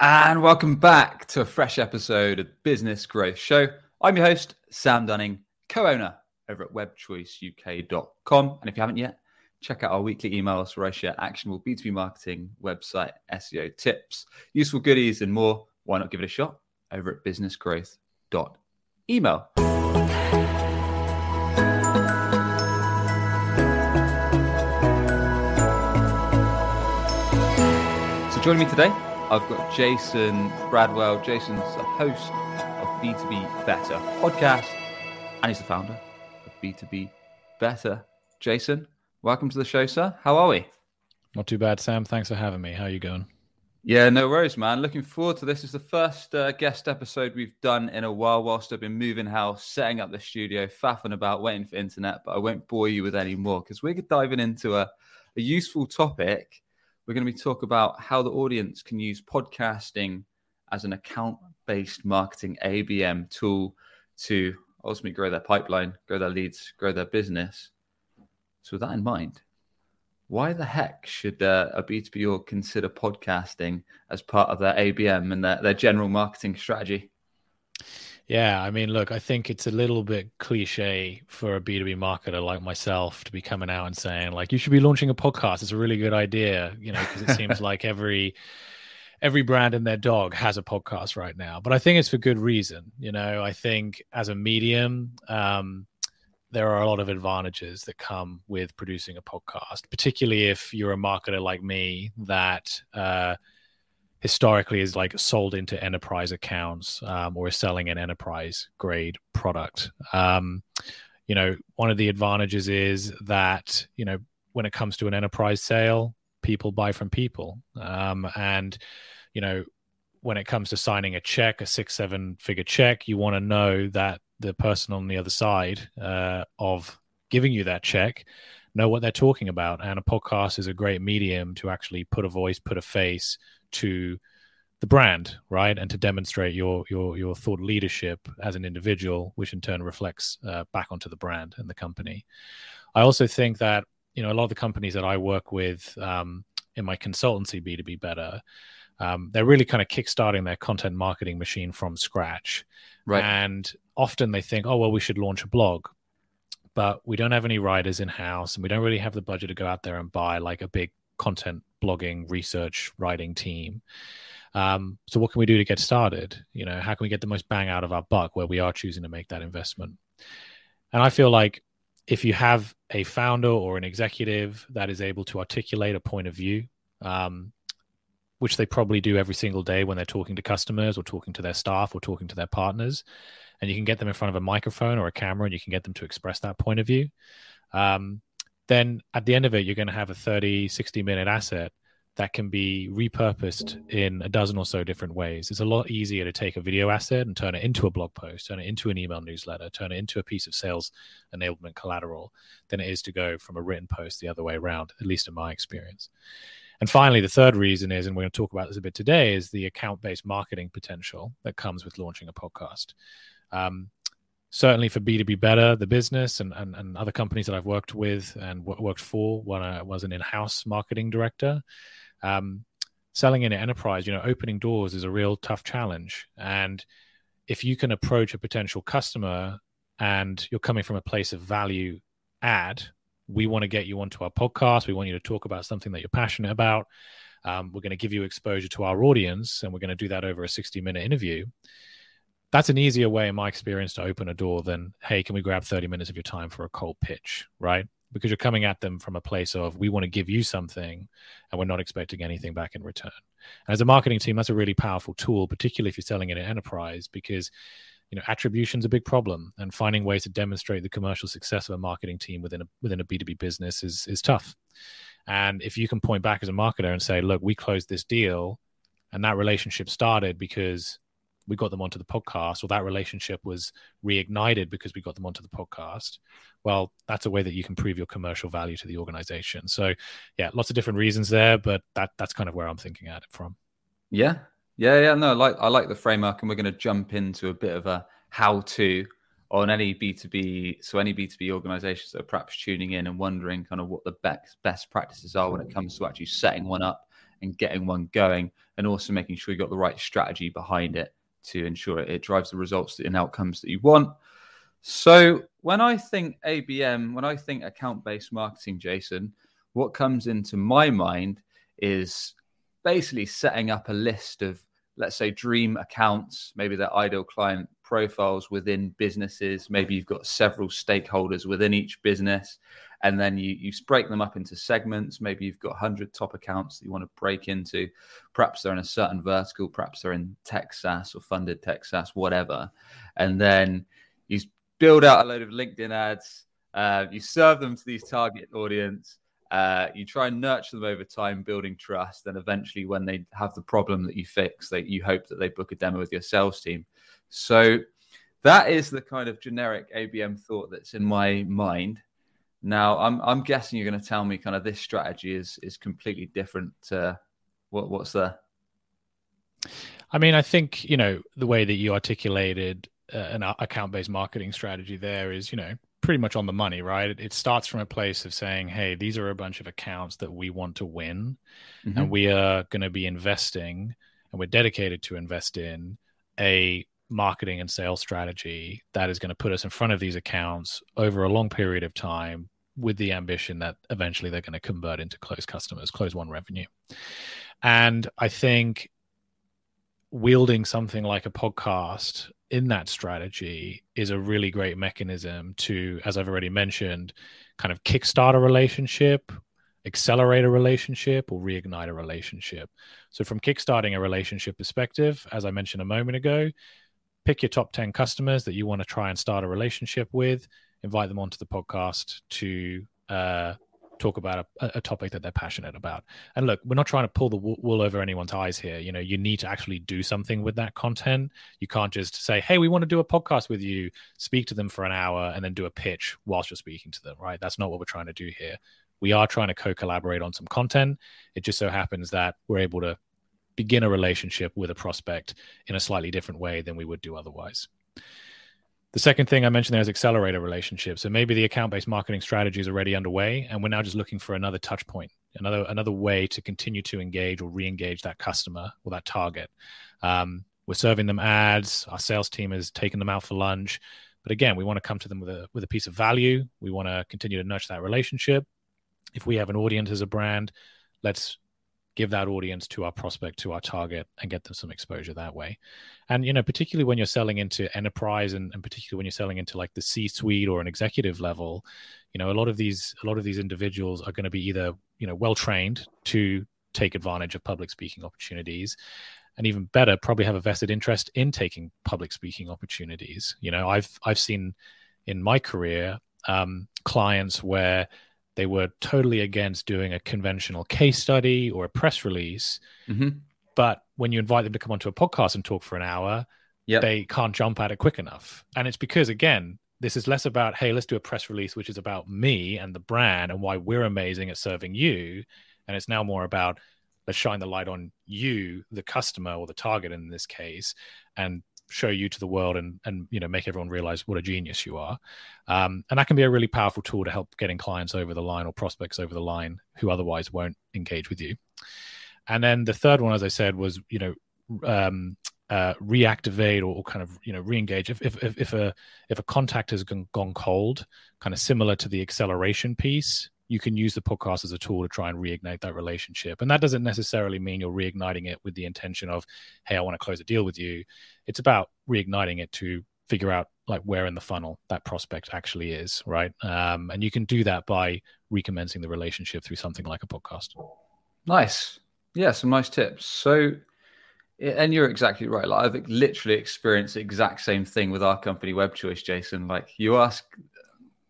And welcome back to a fresh episode of Business Growth Show. I'm your host, Sam Dunning, co owner over at webchoiceuk.com. And if you haven't yet, check out our weekly emails where I share actionable B2B marketing, website, SEO tips, useful goodies, and more. Why not give it a shot over at businessgrowth.email? So joining me today I've got Jason Bradwell. Jason's the host of B2B Better podcast, and he's the founder of B2B Better. Jason, welcome to the show, sir. How are we? Not too bad, Sam. Thanks for having me. How are you going? Yeah, no worries, man. Looking forward to this. It's the first uh, guest episode we've done in a while whilst I've been moving house, setting up the studio, faffing about, waiting for internet, but I won't bore you with any more because we're diving into a, a useful topic we're going to be talking about how the audience can use podcasting as an account based marketing ABM tool to ultimately grow their pipeline, grow their leads, grow their business. So, with that in mind, why the heck should uh, a B2B org consider podcasting as part of their ABM and their, their general marketing strategy? Yeah, I mean, look, I think it's a little bit cliche for a B2B marketer like myself to be coming out and saying, like, you should be launching a podcast. It's a really good idea, you know, because it seems like every every brand and their dog has a podcast right now. But I think it's for good reason. You know, I think as a medium, um, there are a lot of advantages that come with producing a podcast, particularly if you're a marketer like me that uh, historically is like sold into enterprise accounts um, or selling an enterprise grade product. Um, you know, one of the advantages is that you know when it comes to an enterprise sale, people buy from people, um, and you know when it comes to signing a check, a six seven figure check, you want to know that the person on the other side uh, of giving you that check know what they're talking about. And a podcast is a great medium to actually put a voice, put a face to the brand, right, and to demonstrate your your your thought leadership as an individual, which in turn reflects uh, back onto the brand and the company. I also think that you know a lot of the companies that I work with um, in my consultancy B two B Better, um, they're really kind of kickstarting their content marketing machine from scratch, right? And often they think, oh well, we should launch a blog, but we don't have any writers in house, and we don't really have the budget to go out there and buy like a big content blogging, research, writing team. Um, so what can we do to get started? You know, how can we get the most bang out of our buck where we are choosing to make that investment? And I feel like if you have a founder or an executive that is able to articulate a point of view, um, which they probably do every single day when they're talking to customers or talking to their staff or talking to their partners, and you can get them in front of a microphone or a camera and you can get them to express that point of view, um, then at the end of it, you're going to have a 30, 60 minute asset that can be repurposed in a dozen or so different ways. It's a lot easier to take a video asset and turn it into a blog post, turn it into an email newsletter, turn it into a piece of sales enablement collateral than it is to go from a written post the other way around, at least in my experience. And finally, the third reason is, and we're going to talk about this a bit today, is the account based marketing potential that comes with launching a podcast. Um, certainly for B2B Better, the business and, and, and other companies that I've worked with and w- worked for when I was an in house marketing director, um, selling in an enterprise, you know, opening doors is a real tough challenge. And if you can approach a potential customer and you're coming from a place of value add, we want to get you onto our podcast. We want you to talk about something that you're passionate about. Um, we're going to give you exposure to our audience, and we're going to do that over a 60 minute interview that's an easier way in my experience to open a door than hey can we grab 30 minutes of your time for a cold pitch right? Because you're coming at them from a place of we want to give you something and we're not expecting anything back in return. And as a marketing team that's a really powerful tool particularly if you're selling in an enterprise because you know attribution is a big problem and finding ways to demonstrate the commercial success of a marketing team within a within a b2b business is is tough. And if you can point back as a marketer and say look we closed this deal and that relationship started because we got them onto the podcast. Or that relationship was reignited because we got them onto the podcast. Well that's a way that you can prove your commercial value to the organization. So yeah lots of different reasons there but that that's kind of where i'm thinking at it from. Yeah. Yeah yeah no I like i like the framework and we're going to jump into a bit of a how to on any b2b so any b2b organizations that are perhaps tuning in and wondering kind of what the best best practices are when it comes to actually setting one up and getting one going, and also making sure you got the right strategy behind it to ensure it, drives the results and outcomes that you want. So when I think ABM, when I think account based marketing, Jason, what comes into my mind is basically setting up a list of, let's say, dream accounts, maybe their ideal client profiles within businesses. Maybe you've got several stakeholders within each business, and then you, you break them up into segments. Maybe you've got 100 top accounts that you want to break into. Perhaps they're in a certain vertical, perhaps they're in tech SaaS or funded tech SaaS, whatever. And then you build out a load of LinkedIn ads. Uh, you serve them to these target audience. Uh, you try and nurture them over time, building trust. And eventually, when they have the problem that you fix, you hope that they book a demo with your sales team. So that is the kind of generic ABM thought that's in my mind. Now, I'm I'm guessing you're going to tell me kind of this strategy is is completely different to what what's there. I mean, I think you know the way that you articulated uh, an account based marketing strategy there is you know pretty much on the money, right? It, it, starts from a place of saying, hey, these are a bunch of accounts that we want to win, mm-hmm. and we are going to be investing, and we're dedicated to invest in a marketing and sales strategy that is going to put us in front of these accounts over a long period of time with the ambition that eventually they're going to convert into close customers, close one revenue. And I think wielding something like a podcast in that strategy is a really great mechanism to, as I've already mentioned, kind of kickstart a relationship, accelerate a relationship, or reignite a relationship. So, from kickstarting a relationship perspective, as I mentioned a moment ago, pick your top 10 customers that you want to try and start a relationship with, invite them onto the podcast to uh, talk about a, a, topic that they're passionate about. And look, we're not trying to pull the wool over anyone's eyes here. You know, you need to actually do something with that content. You can't just say, "Hey, we want to do a podcast with you." Speak to them for an hour and then do a pitch whilst you're speaking to them. Right? That's not what we're trying to do here. We are trying to co-collaborate on some content. It just so happens that we're able to begin a relationship with a prospect in a slightly different way than we would do otherwise. The second thing I mentioned there is accelerator relationships. So maybe the account-based marketing strategy is already underway, and we're now just looking for another touch point, another another way to continue to engage or re-engage that customer or that target. Um, we're serving them ads. Our sales team is taking them out for lunch, but again, we want to come to them with a with a piece of value. We want to continue to nurture that relationship. If we have an audience as a brand, let's give that audience to our prospect to our target and get them some exposure that way. And you know particularly when you're selling into enterprise and, and particularly when you're selling into like the c suite or an executive level you know a lot of these a lot of these individuals are going to be either you know well trained to take advantage of public speaking opportunities and even better probably have a vested interest in taking public speaking opportunities. You know i've i've seen in my career um, clients where they were totally against doing a conventional case study or a press release. Mm-hmm. But when you invite them to come onto a podcast and talk for an hour, yep. they can't jump at it quick enough. And it's because, again, this is less about, hey, let's do a press release, which is about me and the brand and why we're amazing at serving you. And it's now more about, let's shine the light on you, the customer or the target in this case, and show you to the world and and you know make everyone realize what a genius you are um, and that can be a really powerful tool to help getting clients over the line or prospects over the line who otherwise won't engage with you and then the third one as i said was you know um, uh, reactivate or, kind of you know re-engage if, if, if, a if a contact has gone cold kind of similar to the acceleration piece you can use the podcast as a tool to try and reignite that relationship. And that doesn't necessarily mean you're reigniting it with the intention of, hey, I want to close a deal with you. It's about reigniting it to figure out like where in the funnel that prospect actually is, right? Um, and you can do that by recommencing the relationship through something like a podcast. Nice. Yeah, some nice tips. So, and you're exactly right. Like I've literally experienced the exact same thing with our company, Web Choice, Jason. Like you ask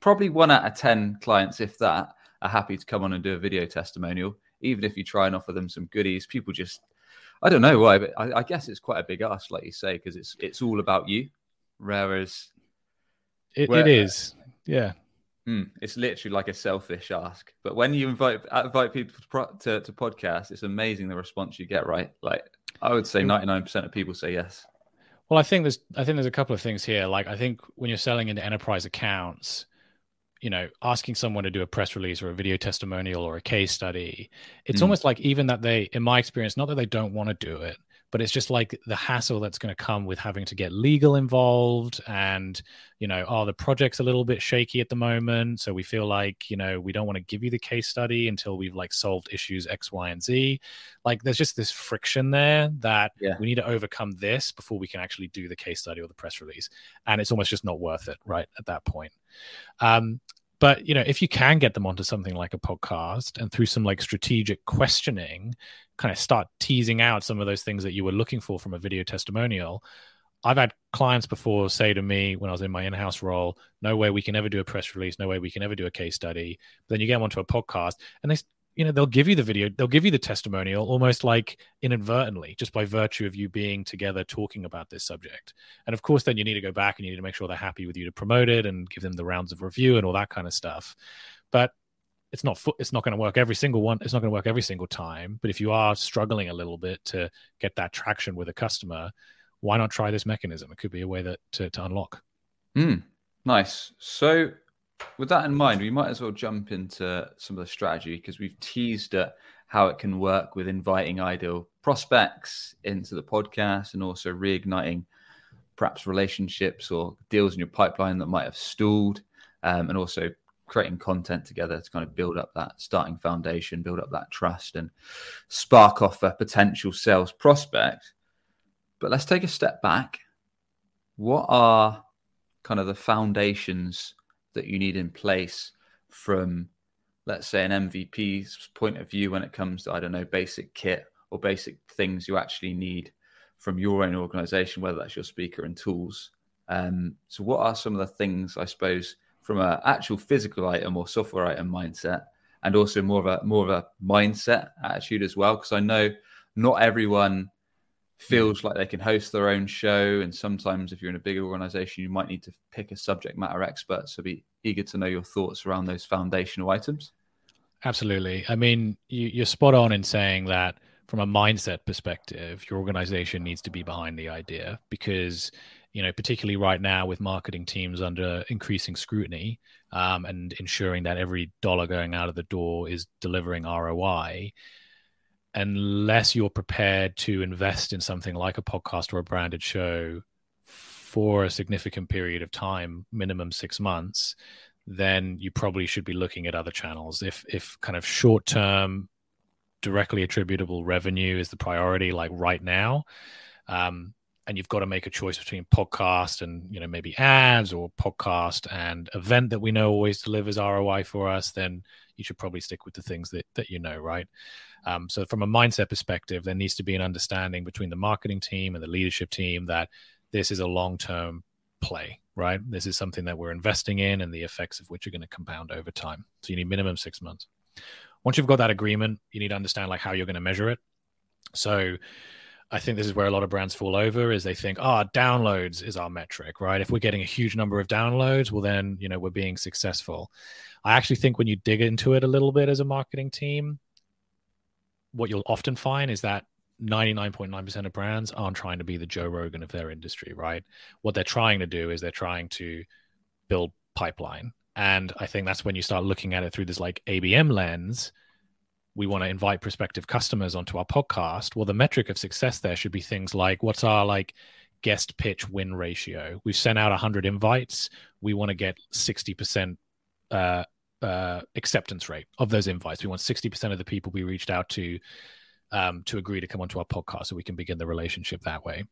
probably one out of 10 clients, if that, are happy to come on and do a video testimonial, even if you try and offer them some goodies. People just, I don't know why, but I, I guess it's quite a big ask, like you say, because it's it's all about you. Whereas it, where, it is, yeah. Hmm, it's literally like a selfish ask. But when you invite invite people to, to, to podcast, it's amazing the response you get. Right, like I would say, ninety nine percent of people say yes. Well, I think there's I think there's a couple of things here. Like I think when you're selling into enterprise accounts, you know, asking someone to do a press release or a video testimonial or a case study, it's Mm. almost like even that they, in my experience, not that they don't want to do it, but it's just like the hassle that's going to come with having to get legal involved and you know oh the project's a little bit shaky at the moment so we feel like you know we don't want to give you the case study until we've like solved issues x y and z like there's just this friction there that Yeah. we need to overcome this before we can actually do the case study or the press release and it's almost just not worth it right at that point um but you know if you can get them onto something like a podcast and through some like strategic questioning kind of start teasing out some of those things that you were looking for from a video testimonial i've had clients before say to me when i was in my in-house role no way we can ever do a press release. No way we can ever do a case study. But then you get them onto a podcast and they you know they'll give you the video they'll give you the testimonial almost like inadvertently just by virtue of you being together talking about this subject. And of course then you need to go back and you need to make sure they're happy with you to promote it and give them the rounds of review and all that kind of stuff. But it's not it's not going to work every single one it's not going to work every single time. But if you are struggling a little bit to get that traction with a customer why not try this mechanism? It could be a way that to, to unlock. Mm, nice. So, with that in mind, we might as well jump into some of the strategy because we've teased at how it can work with inviting ideal prospects into the podcast and also reigniting perhaps relationships or deals in your pipeline that might have stalled, um, and also creating content together to kind of build up that starting foundation, build up that trust, and spark off a potential sales prospect. But let's take a step back. What are kind of the foundations that you need in place from let's say an MVP's point of view when it comes to I don't know basic kit or basic things you actually need from your own organization whether that's your speaker and tools. Um, so what are some of the things I suppose from an actual physical item or software item mindset and also more of a more of a mindset attitude as well? Because I know not everyone feels like they can host their own show. And sometimes, if you're in a bigger organization, you might need to pick a subject matter expert. So be eager to know your thoughts around those foundational items. Absolutely. I mean, you, you're spot on in saying that from a mindset perspective, your organization needs to be behind the idea because, you know, particularly right now with marketing teams under increasing scrutiny um, and ensuring that every dollar going out of the door is delivering ROI, unless you're prepared to invest in something like a podcast or a branded show for a significant period of time, minimum six months, then you probably should be looking at other channels. If if kind of short term, directly attributable revenue is the priority, like right now, um, and you've got to make a choice between podcast and you know maybe ads or podcast and event that we know always delivers ROI for us, then you should probably stick with the things that that you know, right? Um, so from a mindset perspective, there needs to be an understanding between the marketing team and the leadership team that this is a long term play, right? This is something that we're investing in and the effects of which are going to compound over time. So you need minimum six months. Once you've got that agreement, you need to understand like how you're going to measure it. So I think this is where a lot of brands fall over is they think, ah, oh, downloads is our metric, right? If we're getting a huge number of downloads, well then, you know, we're being successful. I actually think when you dig into it a little bit as a marketing team, what you'll often find is that 99.9% of brands aren't trying to be the Joe Rogan of their industry, right? What they're trying to do is they're trying to build pipeline. And I think that's when you start looking at it through this like ABM lens. We want to invite prospective customers onto our podcast. Well, the metric of success there should be things like what's our like guest pitch win ratio? We've sent out 100 invites. We want to get 60% uh, uh, acceptance rate of those invites. We want 60% of the people we reached out to um, to agree to come onto our podcast so we can begin the relationship that way.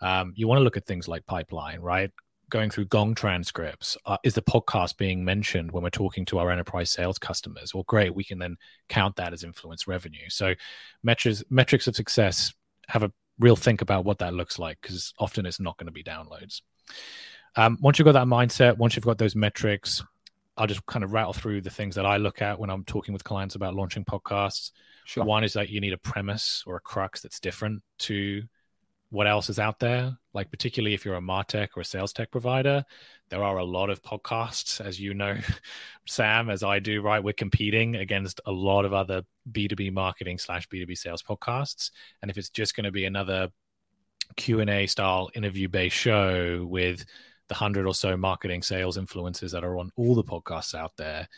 Um, you want to look at things like pipeline, right? Going through Gong transcripts. Uh, is the podcast being mentioned when we're talking to our enterprise sales customers? Well, great. We can then count that as influence revenue. So metrics, metrics of success have a real think about what that looks like because often it's not going to be downloads. Um, once you've got that mindset, once you've got those metrics, I'll just kind of rattle through the things that I look at when I'm talking with clients about launching podcasts. Sure. One is that you need a premise or a crux that's different to what else is out there. Like particularly if you're a martech or a sales tech provider, there are a lot of podcasts, as you know, Sam, as I do. Right, we're competing against a lot of other B2B marketing slash B2B sales podcasts, and if it's just going to be another Q and A style interview based show with the hundred or so marketing sales influencers that are on all the podcasts out there,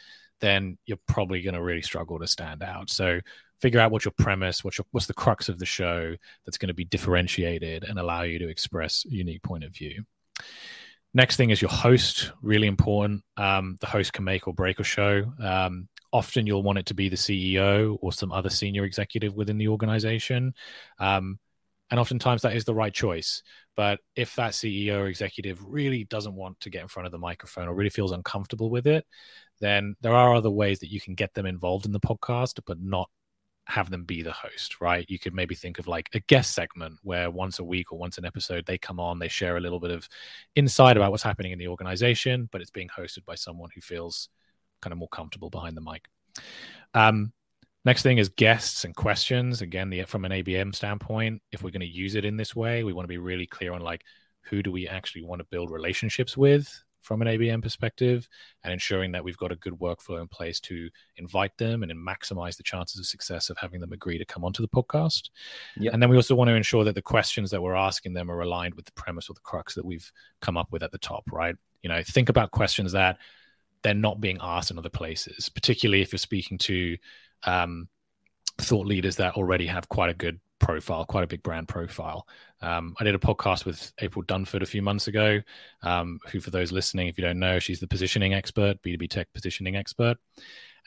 then you're probably going to really struggle to stand out. So figure out what your premise, what's your, what's the crux of the show that's going to be differentiated and allow you to express a unique point of view. Next thing is your host, really important. Um, the host can make or break a show. Um, often you'll want it to be the CEO or some other senior executive within the organization. Um, and oftentimes that is the right choice. But if that CEO or executive really doesn't want to get in front of the microphone or really feels uncomfortable with it, then there are other ways that you can get them involved in the podcast, but not have them be the host, right? You could maybe think of like a guest segment where once a week or once an episode they come on, they share a little bit of insight about what's happening in the organization, but it's being hosted by someone who feels kind of more comfortable behind the mic. Um, next thing is guests and questions. Again, the, from an ABM standpoint, if we're going to use it in this way, we want to be really clear on like who do we actually want to build relationships with from an ABM perspective and ensuring that we've got a good workflow in place to invite them and maximize the chances of success of having them agree to come onto the podcast. Yep. And then we also want to ensure that the questions that we're asking them are aligned with the premise or the crux that we've come up with at the top, right? You know, think about questions that they're not being asked in other places, particularly if you're speaking to um, thought leaders that already have quite a good profile, quite a big brand profile. Um, I did a podcast with April Dunford a few months ago, um, who, for those listening, if you don't know, she's the positioning expert, B2B tech positioning expert.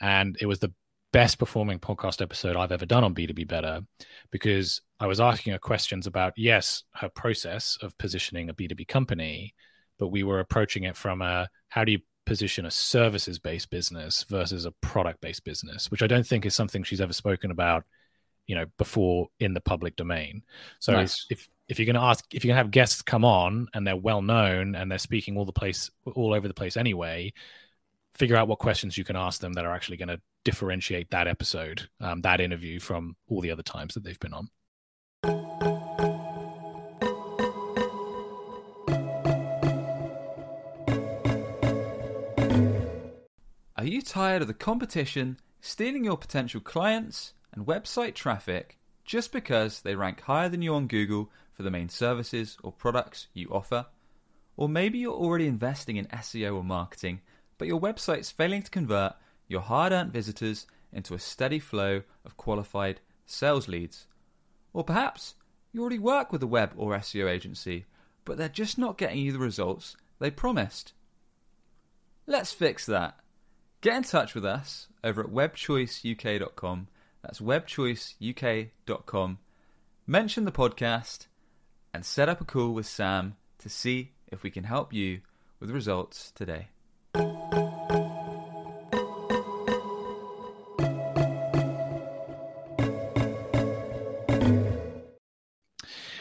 And it was the best performing podcast episode I've ever done on B2B Better because I was asking her questions about, yes, her process of positioning a B2B company, but we were approaching it from a how do you position a services based business versus a product based business, which I don't think is something she's ever spoken about you know before in the public domain so nice. if if you're going to ask if you're going to have guests come on and they're well known and they're speaking all the place all over the place anyway figure out what questions you can ask them that are actually going to differentiate that episode um, that interview from all the other times that they've been on Are you tired of the competition stealing your potential clients and website traffic just because they rank higher than you on Google for the main services or products you offer. Or maybe you're already investing in SEO or marketing, but your website's failing to convert your hard earned visitors into a steady flow of qualified sales leads. Or perhaps you already work with a web or SEO agency, but they're just not getting you the results they promised. Let's fix that. Get in touch with us over at webchoiceuk.com that's webchoiceuk.com. Mention the podcast and set up a call with Sam to see if we can help you with results today.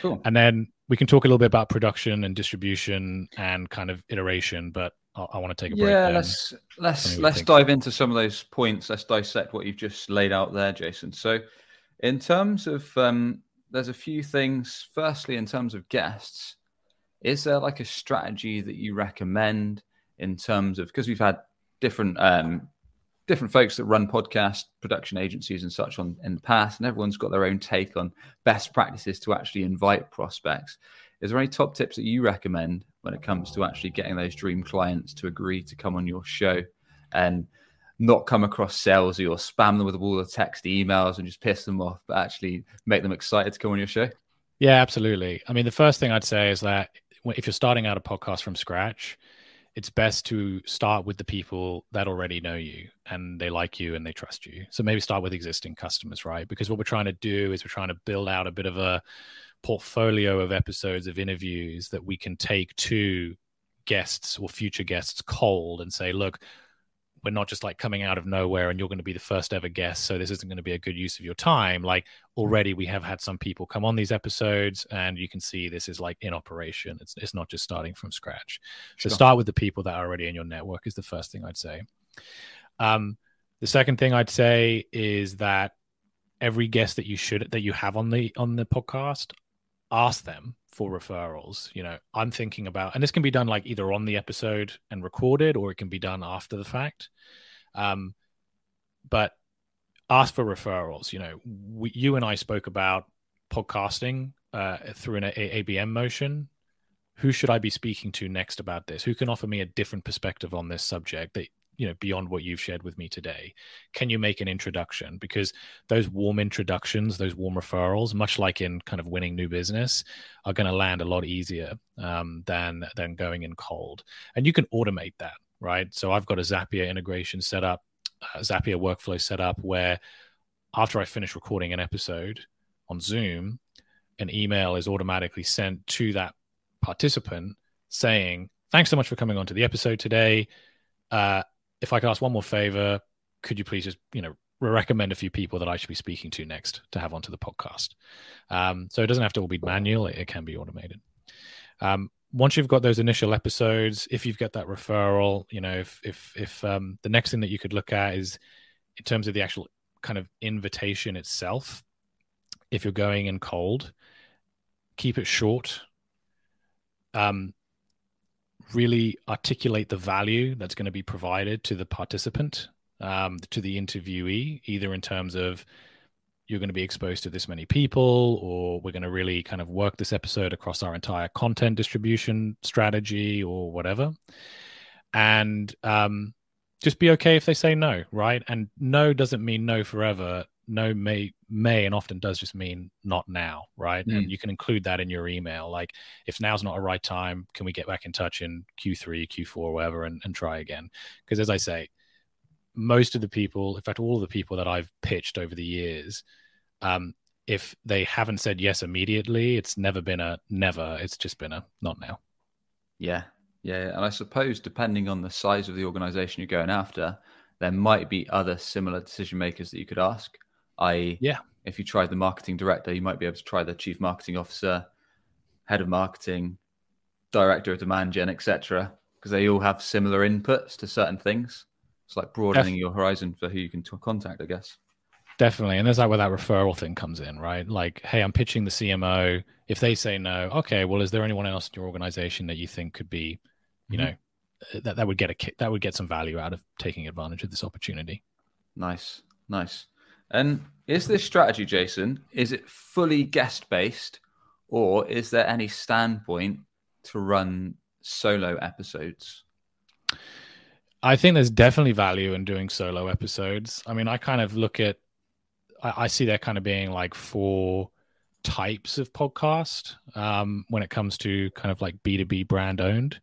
Cool. And then we can talk a little bit about production and distribution and kind of iteration, but I, I want to take a break. Yeah, let's let's let's dive into some of those points. Let's dissect what you've just laid out there, Jason. So, in terms of um, there's a few things. Firstly, in terms of guests, is there like a strategy that you recommend in terms of because we've had different um, different folks that run podcast production agencies and such on in the past, and everyone's got their own take on best practices to actually invite prospects. Is there any top tips that you recommend when it comes to actually getting those dream clients to agree to come on your show and not come across salesy or spam them with all the text emails and just piss them off, but actually make them excited to come on your show? Yeah, absolutely. I mean, the first thing I'd say is that if you're starting out a podcast from scratch, it's best to start with the people that already know you and they like you and they trust you. So maybe start with existing customers, right? Because what we're trying to do is we're trying to build out a bit of a portfolio of episodes of interviews that we can take to guests or future guests cold and say, look, we're not just like coming out of nowhere and you're going to be the first ever guest so this isn't going to be a good use of your time. Like already we have had some people come on these episodes and you can see this is like in operation. It's, it's not just starting from scratch. So sure. start with the people that are already in your network is the first thing i'd say. Um, the second thing i'd say is that every guest that you should that you have on the on the podcast ask them for referrals. You know, I'm thinking about, and this can be done like either on the episode and recorded, or it can be done after the fact. Um, but ask for referrals. You know, we, you and I spoke about podcasting uh, through an a- ABM motion. who should I be speaking to next about this? Who can offer me a different perspective on this subject that you know beyond what you've shared with me today can you make an introduction? Because those warm introductions those warm referrals much like in kind of winning new business are going to land a lot easier um, than than going in cold. And you can automate that right? So i've got a zapier integration set up a zapier workflow set up where after i finish recording an episode on zoom an email is automatically sent to that participant saying, Thanks so much for coming on to the episode today. Uh, if I could ask one more favor, could you please just, you know, recommend a few people that I should be speaking to next to have onto the podcast? Um, so it doesn't have to all be manual, it, it can be automated. Um, once you've got those initial episodes, if you've got that referral, you know, if if if um, the next thing that you could look at is in terms of the actual kind of invitation itself, if you're going in cold, keep it short, um, really articulate the value that's going to be provided to the participant, um, to the interviewee, either in terms of you're going to be exposed to this many people, or we're going to really kind of work this episode across our entire content distribution strategy, or whatever. And um, just be okay if they say no, right? And no doesn't mean no forever no may may and often does just mean not now right? Mm. and you can include that in your email like if now's not a right time can we get back in touch in q3 q4 whatever and, and try again? Because as i say most of the people in fact all of the people that i've pitched over the years um, if they haven't said yes immediately it's never been a never it's just been a not now. Yeah. Yeah and i suppose depending on the size of the organization you're going after there might be other similar decision makers that you could ask I yeah. If you tried the marketing director, you might be able to try the chief marketing officer, head of marketing, director of demand gen, etc. Because they all have similar inputs to certain things. It's like broadening Def- your horizon for who you can t- contact, I guess. Definitely. And there's like where that referral thing comes in, right? Like, hey, I'm pitching the CMO. If they say no, okay, well, is there anyone else in your organization that you think could be, you mm-hmm. know, that, that would get a that would get some value out of taking advantage of this opportunity. Nice. Nice. And is this strategy, Jason, is it fully guest based or is there any standpoint to run solo episodes? I think there's definitely value in doing solo episodes. I mean, I kind of look at, I, I see there kind of being like four types of podcast um, when it comes to kind of like B2B brand owned.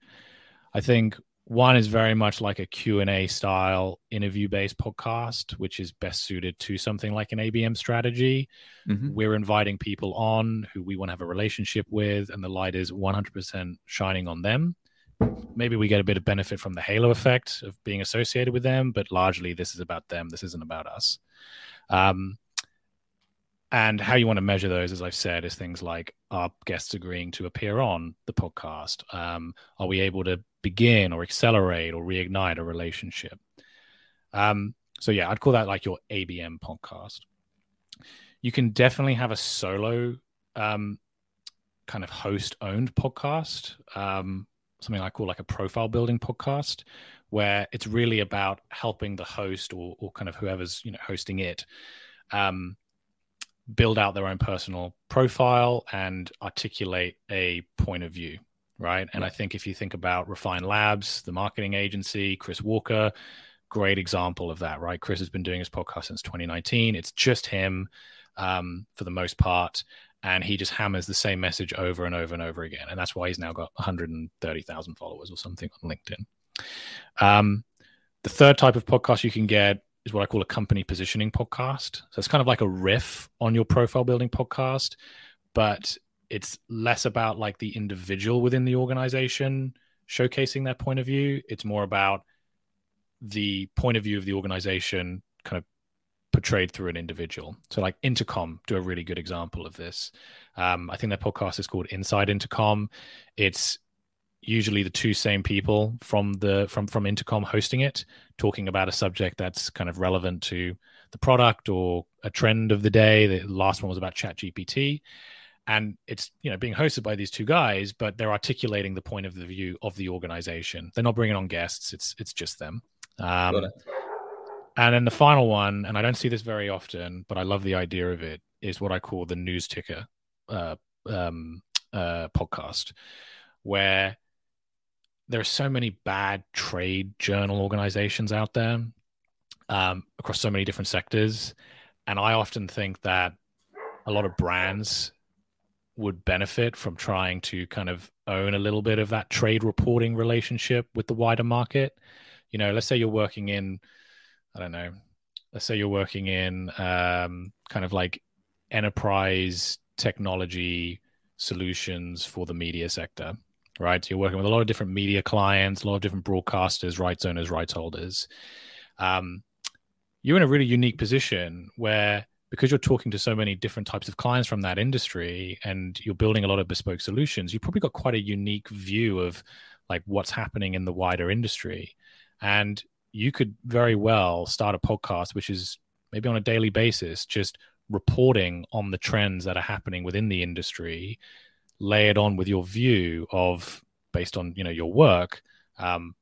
I think one is very much like a q&a style interview based podcast which is best suited to something like an abm strategy. Mm-hmm. we're inviting people on who we want to have a relationship with and the light is 100% shining on them. Maybe we get a bit of benefit from the halo effect of being associated with them but largely this is about them. This isn't about us. Um, and how you want to measure those, as I've said, is things like are guests agreeing to appear on the podcast? Um, are we able to begin or accelerate or reignite a relationship? Um, so, yeah, I'd call that like your ABM podcast. You can definitely have a solo um, kind of host owned podcast, um, something I call like a profile building podcast, where it's really about helping the host or, or kind of whoever's you know hosting it um, build out their own personal profile and articulate a point of view right? And i think if you think about refine labs the marketing agency chris walker great example of that right? Chris has been doing his podcast since 2019 it's just him um, for the most part and he just hammers the same message over and over and over again. And that's why he's now got 130000 followers or something on linkedin. Um, the third type of podcast you can get is what I call a company positioning podcast. So it's kind of like a riff on your profile building podcast, but it's less about like the individual within the organization showcasing their point of view. It's more about the point of view of the organization kind of portrayed through an individual. So like Intercom do a really good example of this. Um, I think their podcast is called Inside Intercom. It's usually the two same people from the from from intercom hosting it talking about a subject that's kind of relevant to the product or a trend of the day. The last one was about chat gpt and it's you know being hosted by these two guys but they're articulating the point of the view of the organization. They're not bringing on guests. It's it's just them. Um, and then the final one and i don't see this very often but i love the idea of it is what i call the news ticker uh, um, uh, podcast where there are so many bad trade journal organizations out there um, across so many different sectors. And I often think that a lot of brands would benefit from trying to kind of own a little bit of that trade reporting relationship with the wider market. You know, let's say you're working in, I don't know, let's say you're working in um, kind of like enterprise technology solutions for the media sector, right? So you're working with a lot of different media clients, a lot of different broadcasters, rights owners, rights holders. Um, you're in a really unique position where because you're talking to so many different types of clients from that industry and you're building a lot of bespoke solutions, you've probably got quite a unique view of like what's happening in the wider industry. And you could very well start a podcast, which is maybe on a daily basis, just reporting on the trends that are happening within the industry, lay it on with your view of based on you know your work, um,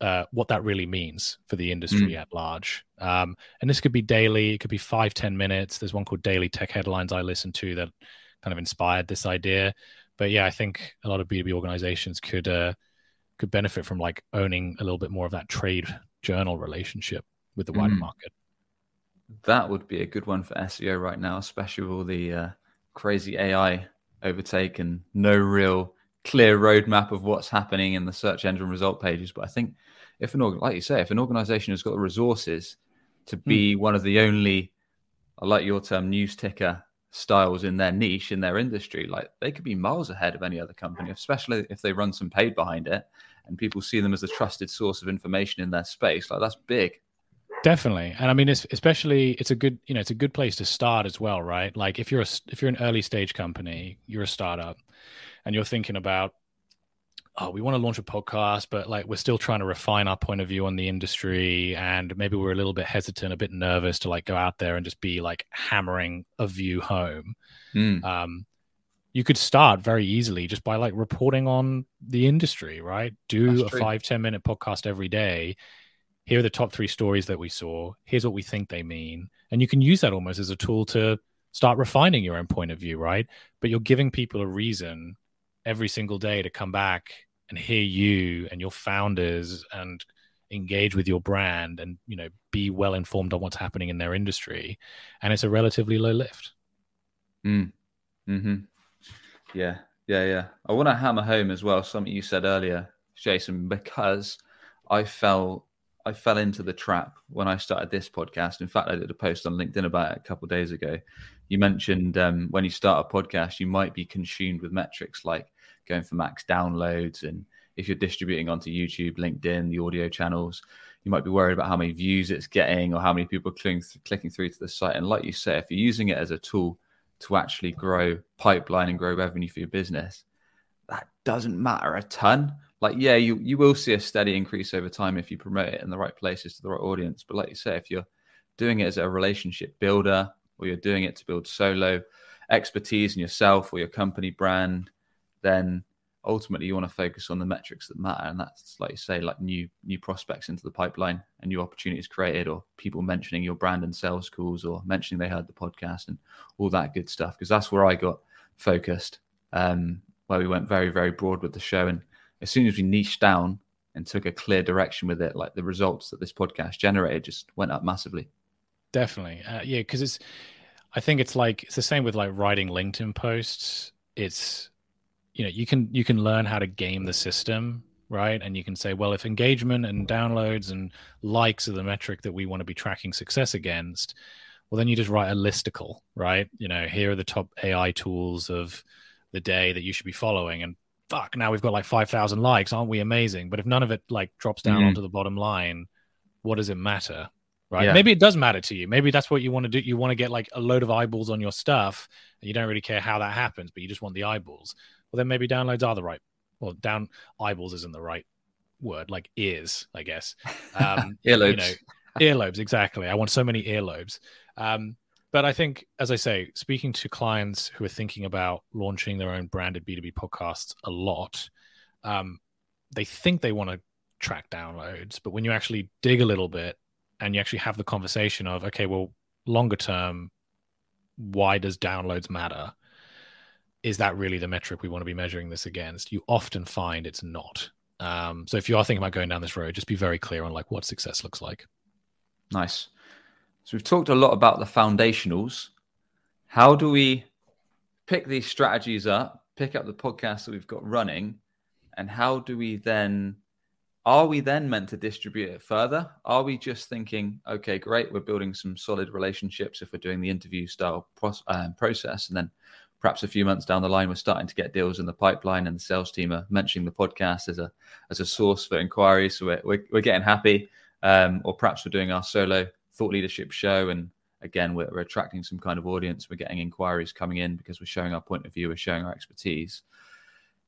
uh, what that really means for the industry mm. at large. Um, and this could be daily, it could be five ten minutes. There's one called Daily Tech Headlines I listen to that kind of inspired this idea. But yeah, I think a lot of B2B organizations could uh, could benefit from like owning a little bit more of that trade journal relationship with the wider mm. market. That would be a good one for SEO right now, especially with all the uh, crazy AI overtake and no real clear roadmap of what's happening in the search engine result pages. But I think if an org- like you say, if an organization has got the resources to be mm. one of the only, I like your term, news ticker styles in their niche in their industry, like they could be miles ahead of any other company, especially if they run some paid behind it and people see them as a trusted source of information in their space. Like that's big. Definitely, and I mean, it's especially it's a good you know it's a good place to start as well, right? Like if you're a if you're an early stage company, you're a startup, and you're thinking about oh, we want to launch a podcast, but like we're still trying to refine our point of view on the industry. And maybe we're a little bit hesitant, a bit nervous to like go out there and just be like hammering a view home. Mm. Um, you could start very easily just by like reporting on the industry, right? Do That's a true. five ten minute podcast every day. Here are the top three stories that we saw. Here's what we think they mean. And you can use that almost as a tool to start refining your own point of view, right? But you're giving people a reason every single day to come back and hear you and your founders and engage with your brand and you know be well informed on what's happening in their industry and it's a relatively low lift mm. hmm yeah yeah yeah i want to hammer home as well something you said earlier jason because i fell i fell into the trap when i started this podcast in fact i did a post on linkedin about it a couple of days ago you mentioned um, when you start a podcast you might be consumed with metrics like going for max downloads. And if you're distributing onto YouTube, LinkedIn, the audio channels, you might be worried about how many views it's getting or how many people are clicking, clicking through to the site. And like you say, if you're using it as a tool to actually grow pipeline and grow revenue for your business, that doesn't matter a ton. Like, yeah, you, you will see a steady increase over time if you promote it in the right places to the right audience. But like you say, if you're doing it as a relationship builder or you're doing it to build solo expertise in yourself or your company brand, then ultimately you want to focus on the metrics that matter. And that's like you say like new new prospects into the pipeline and new opportunities created or people mentioning your brand and sales calls or mentioning they heard the podcast and all that good stuff. Because that's where i got focused um where we went very very broad with the show. And as soon as we niched down and took a clear direction with it like the results that this podcast generated just went up massively. Definitely. Uh, yeah because it's i think it's like it's the same with like writing linkedin posts. It's you know you can you can learn how to game the system right? And you can say well if engagement and downloads and likes are the metric that we want to be tracking success against well then you just write a listicle right? You know here are the top ai tools of the day that you should be following. And fuck now we've got like 5000 likes aren't we amazing? But if none of it like drops down mm-hmm. onto the bottom line what does it matter right? Yeah. maybe it does matter to you. Maybe that's what you want to do. You want to get like a load of eyeballs on your stuff and you don't really care how that happens but you just want the eyeballs. Well then maybe downloads are the right well down eyeballs isn't the right word like ears i guess. Um earlobes. you know, earlobes exactly. I want so many earlobes. Um but i think as i say speaking to clients who are thinking about launching their own branded b2b podcasts a lot um they think they want to track downloads but when you actually dig a little bit and you actually have the conversation of okay well longer term why does downloads matter is that really the metric we want to be measuring this against? You often find it's not. Um, so if you are thinking about going down this road, just be very clear on like what success looks like. Nice. So we've talked a lot about the foundationals. How do we pick these strategies up, pick up the podcast that we've got running, and how do we then are we then meant to distribute it further? Are we just thinking, okay, great, we're building some solid relationships if we're doing the interview style um, process, and then perhaps a few months down the line, we're starting to get deals in the pipeline, and the sales team are mentioning the podcast as a as a source for inquiries, so we're we're, we're getting happy, um, or perhaps we're doing our solo thought leadership show, and again, we're, we're attracting some kind of audience, we're getting inquiries coming in because we're showing our point of view, we're showing our expertise.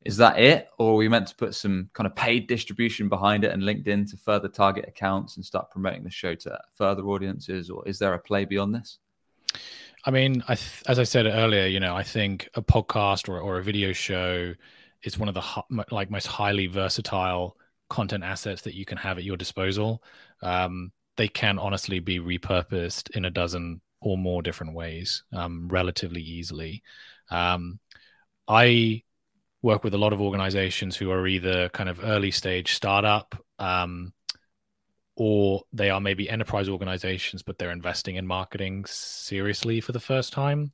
Is that it? Or are we meant to put some kind of paid distribution behind it and linkedin to further target accounts and start promoting the show to further audiences? Or is there a play beyond this? I mean I th- as i said earlier you know i think a podcast or, or a video show is one of the like most highly versatile content assets that you can have at your disposal. Um, they can honestly be repurposed in a dozen or more different ways um, relatively easily um, i work with a lot of organizations who are either kind of early stage startup um, or they are maybe enterprise organizations, but they're investing in marketing seriously for the first time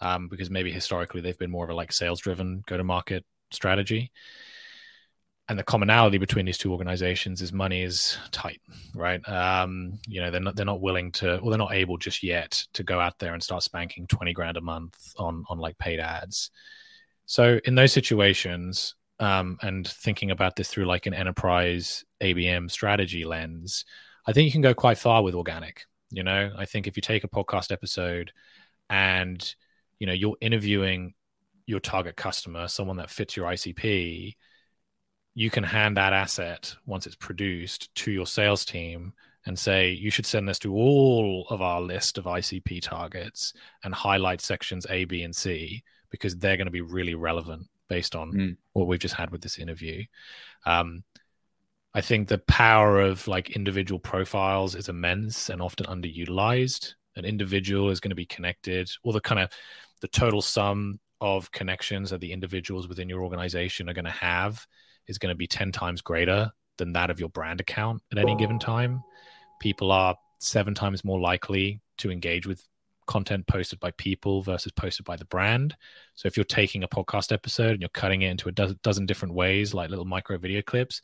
um, because maybe historically they've been more of a like sales driven go to market strategy. And the commonality between these two organizations is money is tight, right? Um, you know, they're not they're not willing to, or they're not able just yet to go out there and start spanking twenty grand a month on on like paid ads. So in those situations, um, and thinking about this through like an enterprise ABM strategy lens, I think you can go quite far with organic. You know, I think if you take a podcast episode and you know you're interviewing your target customer, someone that fits your ICP, you can hand that asset once it's produced to your sales team and say you should send this to all of our list of ICP targets and highlight sections A, B, and C because they're going to be really relevant based on mm. what we've just had with this interview. Um, I think the power of like individual profiles is immense and often underutilized. An individual is going to be connected, or the kind of the total sum of connections that the individuals within your organization are going to have is going to be 10 times greater than that of your brand account at any given time. People are seven times more likely to engage with content posted by people versus posted by the brand. So if you're taking a podcast episode and you're cutting it into a do- dozen different ways, like little micro video clips,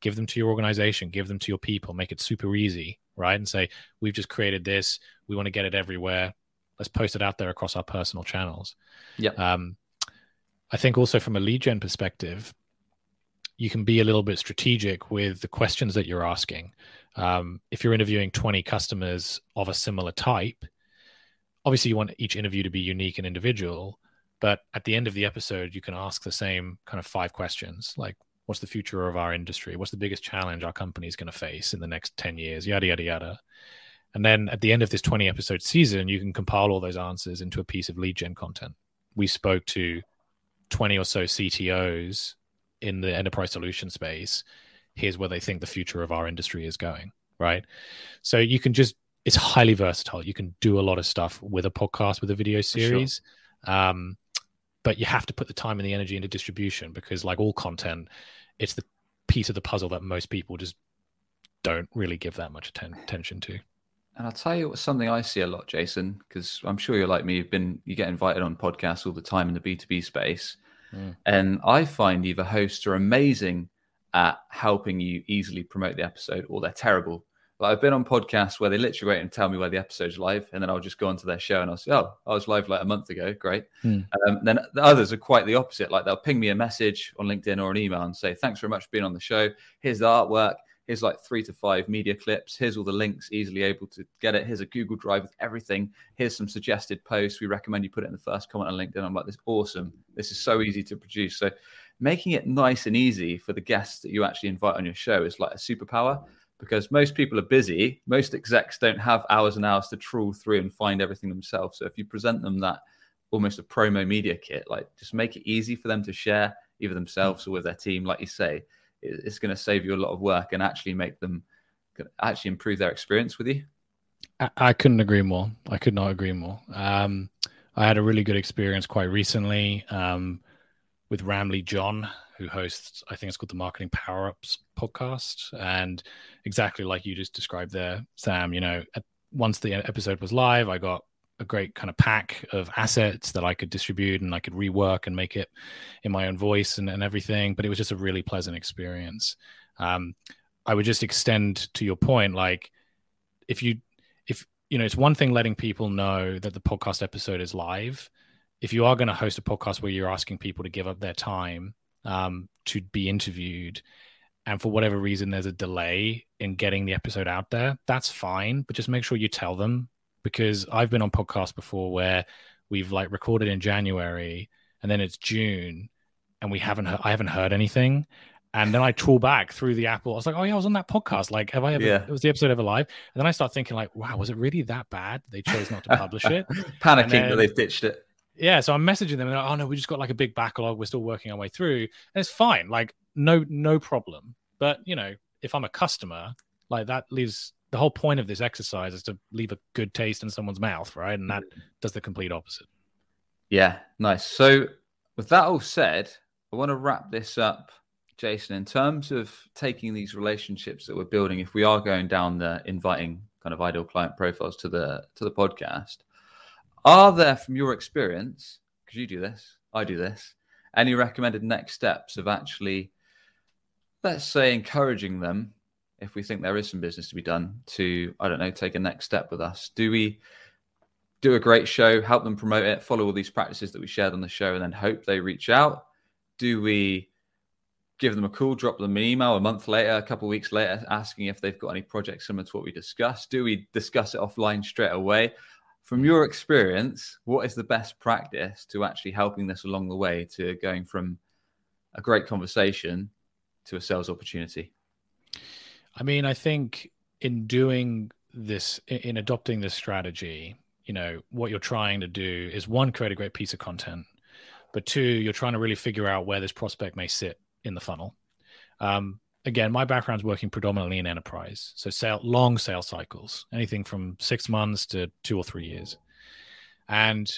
give them to your organization, give them to your people, make it super easy, right? And say, we've just created this. We want to get it everywhere. Let's post it out there across our personal channels. Yeah. Um, I think also from a lead gen perspective, you can be a little bit strategic with the questions that you're asking. Um, if you're interviewing 20 customers of a similar type, obviously you want each interview to be unique and individual but at the end of the episode you can ask the same kind of five questions like what's the future of our industry? What's the biggest challenge our company is going to face in the next 10 years? Yada yada yada. And then at the end of this 20 episode season you can compile all those answers into a piece of lead gen content. We spoke to 20 or so ctos in the enterprise solution space here's where they think the future of our industry is going right so you can just it's highly versatile. You can do a lot of stuff with a podcast, with a video series. Sure. Um, but you have to put the time and the energy into distribution because, like all content, it's the piece of the puzzle that most people just don't really give that much atten- attention to. And I'll tell you something I see a lot, Jason, because I'm sure you're like me. You've been you get invited on podcasts all the time in the B2B space, mm. and I find either hosts are amazing at helping you easily promote the episode, or they're terrible like I've been on podcasts where they literally wait and tell me where the episode's live, and then I'll just go onto their show and I'll say, "Oh, I was live like a month ago. Great." Hmm. Um, then the others are quite the opposite. Like they'll ping me a message on LinkedIn or an email and say, "Thanks very much for being on the show. Here's the artwork. Here's like three to five media clips. Here's all the links, easily able to get it. Here's a Google Drive with everything. Here's some suggested posts. We recommend you put it in the first comment on LinkedIn. I'm like, this awesome. This is so easy to produce. So making it nice and easy for the guests that you actually invite on your show is like a superpower because most people are busy. Most execs don't have hours and hours to trawl through and find everything themselves. So if you present them that almost a promo media kit, like just make it easy for them to share either themselves or with their team, like you say, it's going to save you a lot of work and actually make them actually improve their experience with you. I, couldn't agree more. I could not agree more. Um, I had a really good experience quite recently um, with Ramli John, who hosts, I think it's called the Marketing Power Ups podcast. And exactly like you just described there, Sam, you know, once the episode was live, I got a great kind of pack of assets that I could distribute and I could rework and make it in my own voice and, and everything. But it was just a really pleasant experience. Um, I would just extend to your point, like if you, if, you know, it's one thing letting people know that the podcast episode is live. If you are going to host a podcast where you're asking people to give up their time um, to be interviewed, and for whatever reason there's a delay in getting the episode out there, that's fine. But just make sure you tell them because I've been on podcasts before where we've like recorded in January and then it's June and we haven't I haven't heard anything. And then I trawl back through the Apple. I was like, oh yeah, I was on that podcast. Like, have I ever? Yeah. Was the episode ever live? And then I start thinking, like, wow, was it really that bad? They chose not to publish it. Panicking then, that they've ditched it. Yeah, so I'm messaging them and like, oh no, we just got like a big backlog. We're still working our way through, and it's fine. Like, no, no problem. But you know, if I'm a customer, like that leaves the whole point of this exercise is to leave a good taste in someone's mouth, right? And that mm-hmm. does the complete opposite. Yeah, nice. So, with that all said, I want to wrap this up, Jason. In terms of taking these relationships that we're building, if we are going down the inviting kind of ideal client profiles to the to the podcast, are there, from your experience, because you do this, I do this, any recommended next steps of actually, let's say, encouraging them if we think there is some business to be done to i don't know take a next step with us. Do we do a great show help them promote it follow all these practices that we shared on the show and then hope they reach out? Do we give them a call drop them an email a month later a couple of weeks later asking if they've got any projects similar to what we discussed? Do we discuss it offline straight away? From your experience what is the best practice to actually helping this along the way to going from a great conversation to a sales opportunity I mean, I think in doing this, in adopting this strategy, you know, what you're trying to do is one, create a great piece of content, but two, you're trying to really figure out where this prospect may sit in the funnel. Um, again, my background's working predominantly in enterprise, so sale, long sales cycles, anything from six months to two or three years. And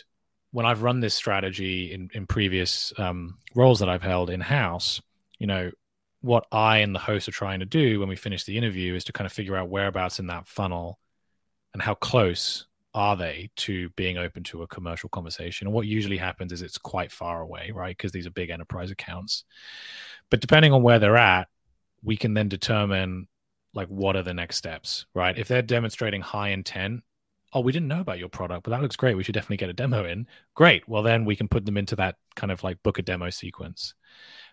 when I've run this strategy in, in previous um, roles that I've held in house, you know, what I and the host are trying to do when we finish the interview is to kind of figure out whereabouts in that funnel and how close are they to being open to a commercial conversation. And what usually happens is it's quite far away, right? Because these are big enterprise accounts. But depending on where they're at, we can then determine like what are the next steps, right? If they're demonstrating high intent, oh, we didn't know about your product, but that looks great. We should definitely get a demo in. Great. Well, then we can put them into that kind of like book a demo sequence.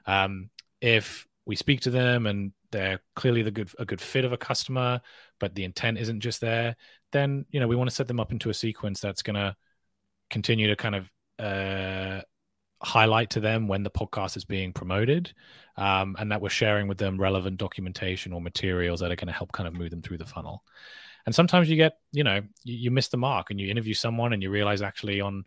Um, if we speak to them and they're clearly the good a good fit of a customer, but the intent isn't just there, then you know we want to set them up into a sequence that's going to continue to kind of uh, highlight to them when the podcast is being promoted, um, and that we're sharing with them relevant documentation or materials that are going to help kind of move them through the funnel. And sometimes you get, you know, you, you miss the mark and you interview someone and you realize actually on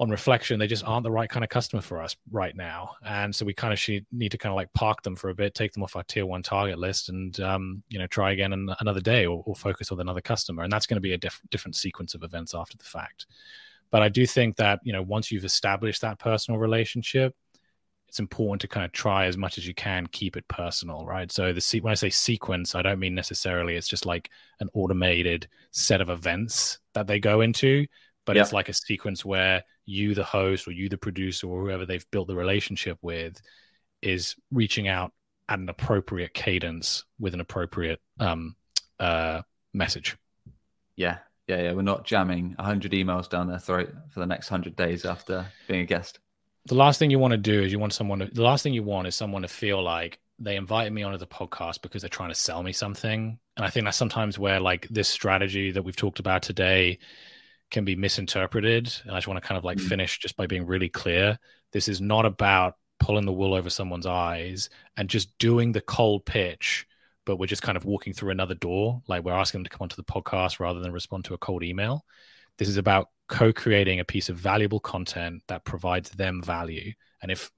on reflection, they just aren't the right kind of customer for us right now. And so we kind of need to kind of like park them for a bit, take them off our tier one target list, and um, you know try again an, another day or, or, focus with another customer. And that's going to be a diff- different sequence of events after the fact. But I do think that you know once you've established that personal relationship, it's important to kind of try as much as you can keep it personal, right? So the se- when I say sequence, I don't mean necessarily it's just like an automated set of events that they go into but it's like a sequence where you, the host, or you, the producer, or whoever they've built the relationship with, is reaching out at an appropriate cadence with an appropriate um, uh, message. Yeah, yeah, yeah. We're not jamming 100 emails down their throat for the next 100 days after being a guest. The last thing you want to do is you want someone to, the last thing you want is someone to feel like they invited me onto the podcast because they're trying to sell me something. And I think that's sometimes where like this strategy that we've talked about today can be misinterpreted. And I just want to kind of like mm. finish just by being really clear. This is not about pulling the wool over someone's eyes and just doing the cold pitch, but we're just kind of walking through another door. Like we're asking them to come onto the podcast rather than respond to a cold email. This is about co creating a piece of valuable content that provides them value. And if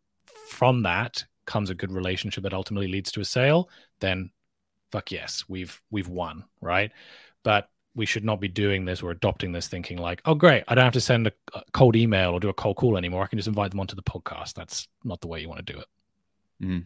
from that comes a good relationship that ultimately leads to a sale, then fuck yes, we've we've won, right? But we should not be doing this or adopting this thinking like, oh, great, I don't have to send a, cold email or do a cold call anymore. I can just invite them onto the podcast. That's not the way you want to do it. Mm.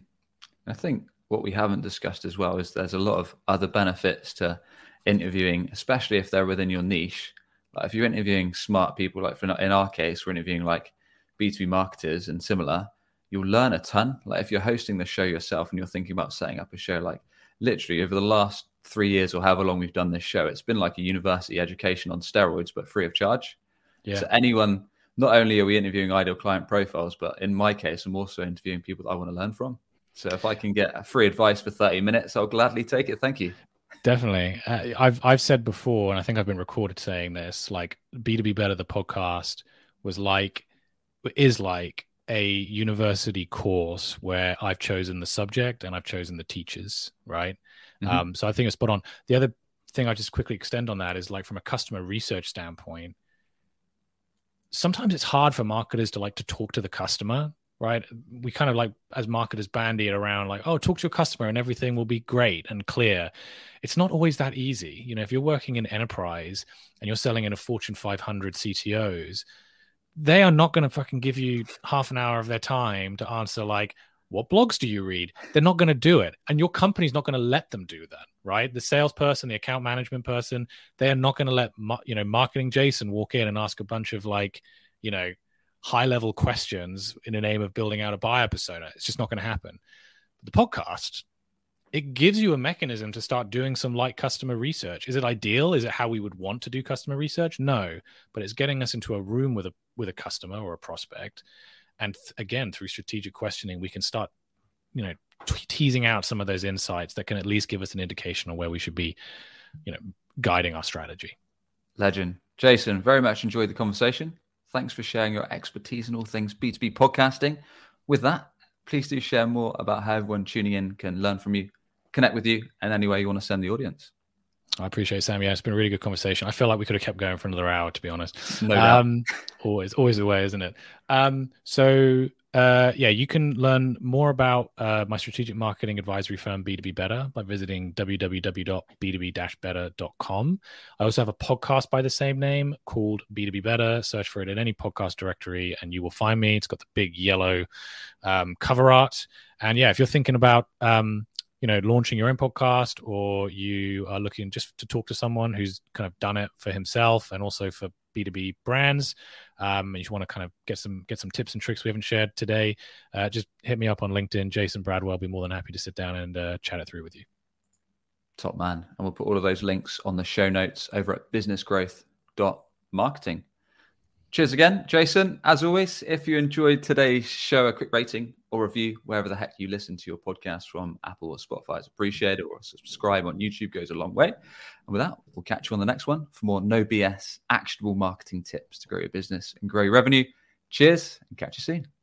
I think what we haven't discussed as well is there's a lot of other benefits to interviewing, especially if they're within your niche. Like if you're interviewing smart people, like for in our case, we're interviewing like B2B marketers and similar, you'll learn a ton. Like if you're hosting the show yourself and you're thinking about setting up a show, like literally over the last three years or however long we've done this show, it's been like a university education on steroids, but free of charge. Yeah. So anyone, not only are we interviewing ideal client profiles, but in my case, I'm also interviewing people that I want to learn from. So if I can get free advice for 30 minutes, I'll gladly take it. Thank you. Definitely. Uh, I've I've said before, and I think I've been recorded saying this, like B2B Better, the podcast was like, is like a university course where I've chosen the subject and I've chosen the teachers, right? Mm-hmm. Um, so I think it's spot on. The other thing I just quickly extend on that is like from a customer research standpoint, sometimes it's hard for marketers to like to talk to the customer right? We kind of like, as marketers, bandy it around like, oh, talk to your customer and everything will be great and clear. It's not always that easy. You know, if you're working in enterprise and you're selling in a Fortune 500 CTOs, they are not going to fucking give you half an hour of their time to answer like, what blogs do you read? They're not going to do it. And your company's not going to let them do that, right? The salesperson, the account management person, they are not going to let, you know, marketing Jason walk in and ask a bunch of like, you know, high level questions in the name of building out a buyer persona. It's just not going to happen. The podcast, it gives you a mechanism to start doing some light customer research. Is it ideal? Is it how we would want to do customer research? No, but it's getting us into a room with a with a customer or a prospect, and th- again through strategic questioning, we can start, you know, teasing out some of those insights that can at least give us an indication on where we should be, you know, guiding our strategy. Legend, Jason. Very much enjoyed the conversation. Thanks for sharing your expertise in all things B2B podcasting. With that, please do share more about how everyone tuning in can learn from you, connect with you, and any way you want to send the audience. I appreciate it, Sam. Yeah, it's been a really good conversation. I feel like we could have kept going for another hour, to be honest. No. Um, always, always the way, isn't it? Um, so uh, yeah, you can learn more about uh, my strategic marketing advisory firm, B2B Better, by visiting www.b2b-better.com. I also have a podcast by the same name called B2B Better. Search for it in any podcast directory and you will find me. It's got the big yellow um, cover art. And yeah, if you're thinking about um, you know launching your own podcast or you are looking just to talk to someone who's kind of done it for himself and also for B2B brands, um, and you want to kind of get some get some tips and tricks we haven't shared today, uh, just hit me up on LinkedIn, Jason Bradwell. I'll be more than happy to sit down and uh, chat it through with you. Top man. And we'll put all of those links on the show notes over at businessgrowth.marketing. Cheers again, Jason. As always, if you enjoyed today's show, a quick rating or review wherever the heck you listen to your podcast from Apple or Spotify is appreciated, or subscribe on YouTube goes a long way. And with that, we'll catch you on the next one for more no BS actionable marketing tips to grow your business and grow your revenue. Cheers and catch you soon.